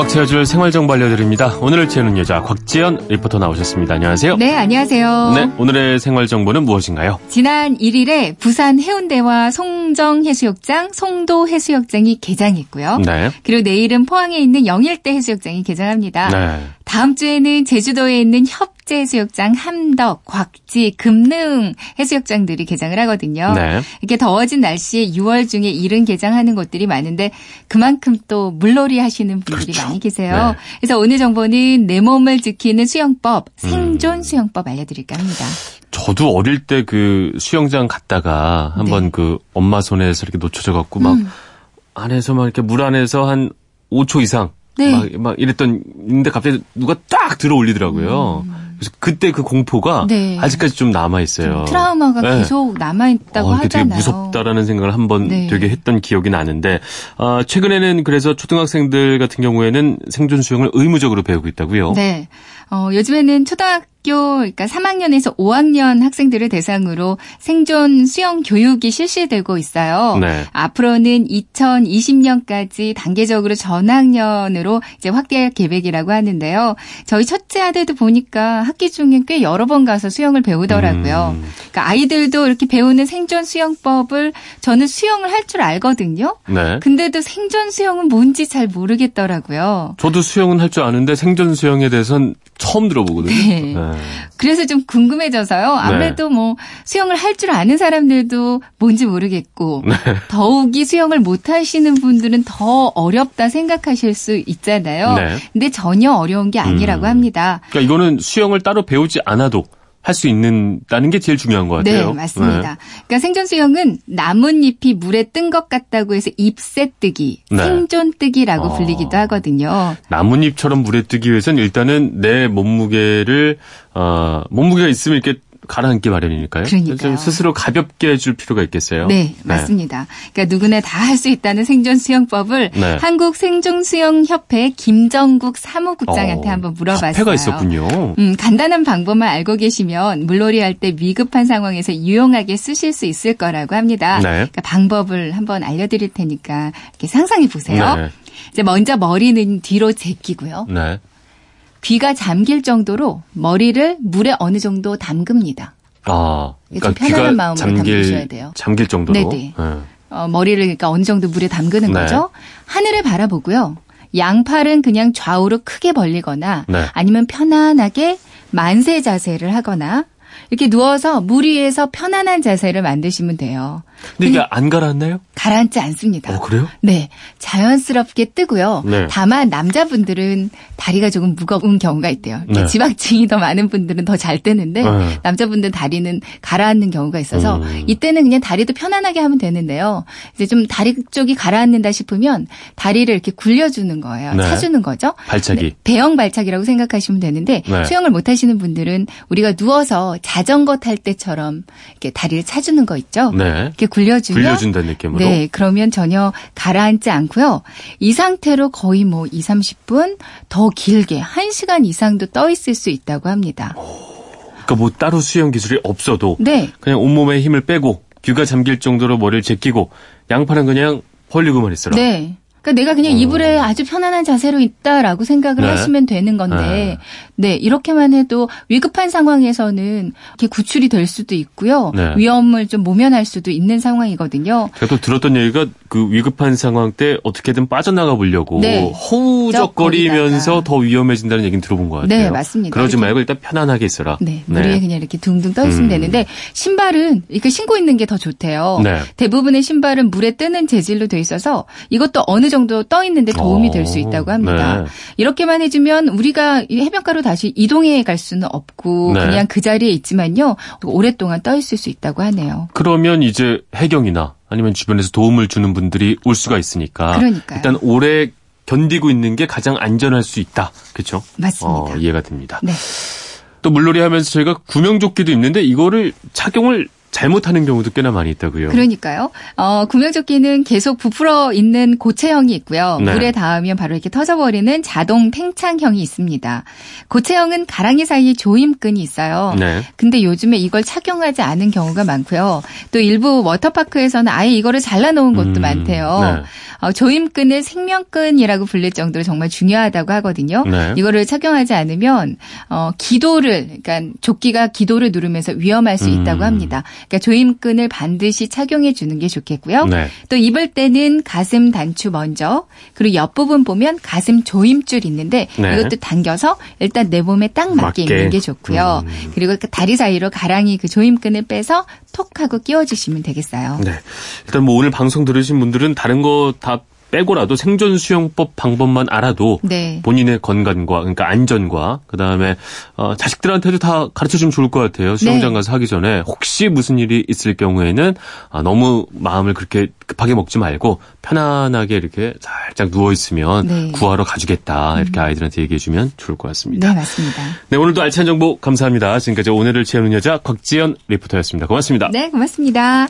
꽉 채워줄 생활정보 알려드립니다. 오늘을 채우는 여자 곽지연 리포터 나오셨습니다. 안녕하세요. 네, 안녕하세요. 네, 오늘의 생활정보는 무엇인가요? 지난 1일에 부산 해운대와 송정 해수욕장, 송도 해수욕장이 개장했고요. 네. 그리고 내일은 포항에 있는 영일대 해수욕장이 개장합니다. 네. 다음 주에는 제주도에 있는 협재 해수욕장, 함덕, 곽지, 금능 해수욕장들이 개장을 하거든요. 네. 이렇게 더워진 날씨에 6월 중에 이른 개장하는 곳들이 많은데 그만큼 또 물놀이 하시는 분들이 그렇죠. 많이 계세요. 네. 그래서 오늘 정보는 내 몸을 지키는 수영법, 음. 생존 수영법 알려드릴까 합니다. 저도 어릴 때 그 수영장 갔다가 한번 네. 그 엄마 손에서 이렇게 놓쳐져 갖고 막 음. 안에서 막 이렇게 물 안에서 한 5초 이상 네. 막, 막 이랬던 근데 갑자기 누가 딱 들어 올리더라고요. 그래서 그때 그 공포가 음. 네. 아직까지 좀 남아 있어요. 트라우마가 네. 계속 남아 있다고 어, 이게 되게 하잖아요. 무섭다라는 생각을 한번 네. 되게 했던 기억이 나는데 아, 최근에는 그래서 초등학생들 같은 경우에는 생존 수영을 의무적으로 배우고 있다고요. 네. 어, 요즘에는 초등학 교, 그러니까 3학년에서 5학년 학생들을 대상으로 생존 수영 교육이 실시되고 있어요. 네. 앞으로는 2020년까지 단계적으로 전학년으로 이제 확대할 계획이라고 하는데요. 저희 첫째 아들도 보니까 학기 중에 꽤 여러 번 가서 수영을 배우더라고요. 음. 그러니까 아이들도 이렇게 배우는 생존 수영법을 저는 수영을 할 줄 알거든요. 네. 근데도 생존 수영은 뭔지 잘 모르겠더라고요. 저도 수영은 할 줄 아는데 생존 수영에 대해서는 처음 들어보거든요. 네. 그래서 좀 궁금해져서요. 아무래도 뭐 수영을 할 줄 아는 사람들도 뭔지 모르겠고 네. 더욱이 수영을 못 하시는 분들은 더 어렵다 생각하실 수 있잖아요. 네. 근데 전혀 어려운 게 아니라고 음. 합니다. 그러니까 이거는 수영을 따로 배우지 않아도 할 수 있는다는 게 제일 중요한 것 같아요. 네, 맞습니다. 그러니까 생존 수영은 나뭇잎이 물에 뜬 것 같다고 해서 잎새뜨기, 네. 생존뜨기라고 어. 불리기도 하거든요. 나뭇잎처럼 물에 뜨기 위해서는 일단은 내 몸무게를 어, 몸무게가 있으면 이렇게 가라앉기 마련이니까요. 그러니까요. 좀 스스로 가볍게 해줄 필요가 있겠어요. 네, 맞습니다. 그러니까 누구나 다 할 수 있다는 생존 수영법을 네. 한국 생존 수영 협회 김정국 사무국장한테 어, 한번 물어봤어요. 협회가 있었군요. 음, 간단한 방법만 알고 계시면 물놀이 할 때 위급한 상황에서 유용하게 쓰실 수 있을 거라고 합니다. 네. 그러니까 방법을 한번 알려드릴 테니까 이렇게 상상해 보세요. 네. 이제 먼저 머리는 뒤로 제끼고요. 네. 귀가 잠길 정도로 머리를 물에 어느 정도 담급니다. 아, 좀 편안한 마음으로 담그셔야 돼요. 잠길 정도로. 네네. 네. 어, 머리를 그러니까 어느 정도 물에 담그는 네. 거죠. 하늘을 바라보고요. 양팔은 그냥 좌우로 크게 벌리거나 네. 아니면 편안하게 만세 자세를 하거나 이렇게 누워서 물 위에서 편안한 자세를 만드시면 돼요. 근데 이게 안 가라앉나요? 가라앉지 않습니다. 어, 그래요? 네. 자연스럽게 뜨고요. 네. 다만 남자분들은 다리가 조금 무거운 경우가 있대요. 네. 지방층이 더 많은 분들은 더 잘 뜨는데 네. 남자분들 다리는 가라앉는 경우가 있어서 음. 이때는 그냥 다리도 편안하게 하면 되는데요. 이제 좀 다리 쪽이 가라앉는다 싶으면 다리를 이렇게 굴려주는 거예요. 네. 차주는 거죠. 발차기. 네, 배영 발차기라고 생각하시면 되는데 네. 수영을 못 하시는 분들은 우리가 누워서 자전거 탈 때처럼 이렇게 다리를 차주는 거 있죠. 네. 이렇게 굴려주면 굴려준다는 느낌으로. 네, 그러면 전혀 가라앉지 않고요. 이 상태로 거의 뭐 2, 30분 더 길게 1시간 이상도 떠 있을 수 있다고 합니다. 그러니까 뭐 따로 수영 기술이 없어도 네. 그냥 온몸에 힘을 빼고 귀가 잠길 정도로 머리를 제끼고 양팔은 그냥 벌리고만 있어라. 네. 그러니까 내가 그냥 이불에 아주 편안한 자세로 있다라고 생각을 네. 하시면 되는 건데, 네, 이렇게만 해도 위급한 상황에서는 이렇게 구출이 될 수도 있고요. 네. 위험을 좀 모면할 수도 있는 상황이거든요. 제가 또 들었던 얘기가 그 위급한 상황 때 어떻게든 빠져나가 보려고 네. 허우적거리면서. 더 위험해진다는 얘기는 들어본 것 같아요. 네, 맞습니다. 그러지. 말고 일단 편안하게 있어라. 네, 물 위에 그냥 이렇게 둥둥 떠 있으면 음. 되는데 신발은 이렇게 신고 있는 게 더 좋대요. 네. 대부분의 신발은 물에 뜨는 재질로 돼 있어서 이것도 어느 정도 떠 있는데 도움이 될수 어, 있다고 합니다. 네. 이렇게만 해주면 우리가 이 해변가로 다시 이동해 갈 수는 없고 네. 그냥 그 자리에 있지만요 오랫동안 떠 있을 수 있다고 하네요. 그러면 이제 해경이나 아니면 주변에서 도움을 주는 분들이 올 수가 있으니까 그러니까요. 일단 오래 견디고 있는 게 가장 안전할 수 있다. 그렇죠? 맞습니다. 어, 이해가 됩니다. 네. 또 물놀이 하면서 저희가 구명조끼도 입는데 이거를 착용을 잘못하는 경우도 꽤나 많이 있다고요. 그러니까요. 어, 구명조끼는 계속 부풀어 있는 고체형이 있고요. 네. 물에 닿으면 바로 이렇게 터져버리는 자동 팽창형이 있습니다. 고체형은 가랑이 사이에 조임끈이 있어요. 네. 근데 요즘에 이걸 착용하지 않은 경우가 많고요. 또 일부 워터파크에서는 아예 이거를 잘라놓은 곳도 음, 많대요. 네. 어, 조임끈을 생명끈이라고 불릴 정도로 정말 중요하다고 하거든요. 네. 이거를 착용하지 않으면 어, 기도를 그러니까 조끼가 기도를 누르면서 위험할 수 있다고 음. 합니다. 그러니까 조임끈을 반드시 착용해 주는 게 좋겠고요. 네. 또 입을 때는 가슴 단추 먼저 그리고 옆부분 보면 가슴 조임줄 있는데 네. 이것도 당겨서 일단 내 몸에 딱 맞게, 맞게. 입는 게 좋고요. 음. 그리고 그 다리 사이로 가랑이 그 조임끈을 빼서 톡 하고 끼워주시면 되겠어요. 네. 일단 뭐 오늘 방송 들으신 분들은 다른 거 다 빼고라도 생존 수영법 방법만 알아도 네. 본인의 건강과 그러니까 안전과 그다음에 어, 자식들한테도 다 가르쳐 주면 좋을 것 같아요. 수영장 네. 가서 하기 전에 혹시 무슨 일이 있을 경우에는 아, 너무 마음을 그렇게 급하게 먹지 말고 편안하게 이렇게 살짝 누워 있으면 네. 음. 구하러 가주겠다. 이렇게 아이들한테 얘기해 주면 좋을 것 같습니다. 네, 맞습니다. 네, 오늘도 알찬 정보 감사합니다. 지금까지 오늘을 채우는 여자 곽지연 리포터였습니다. 고맙습니다. 네, 고맙습니다.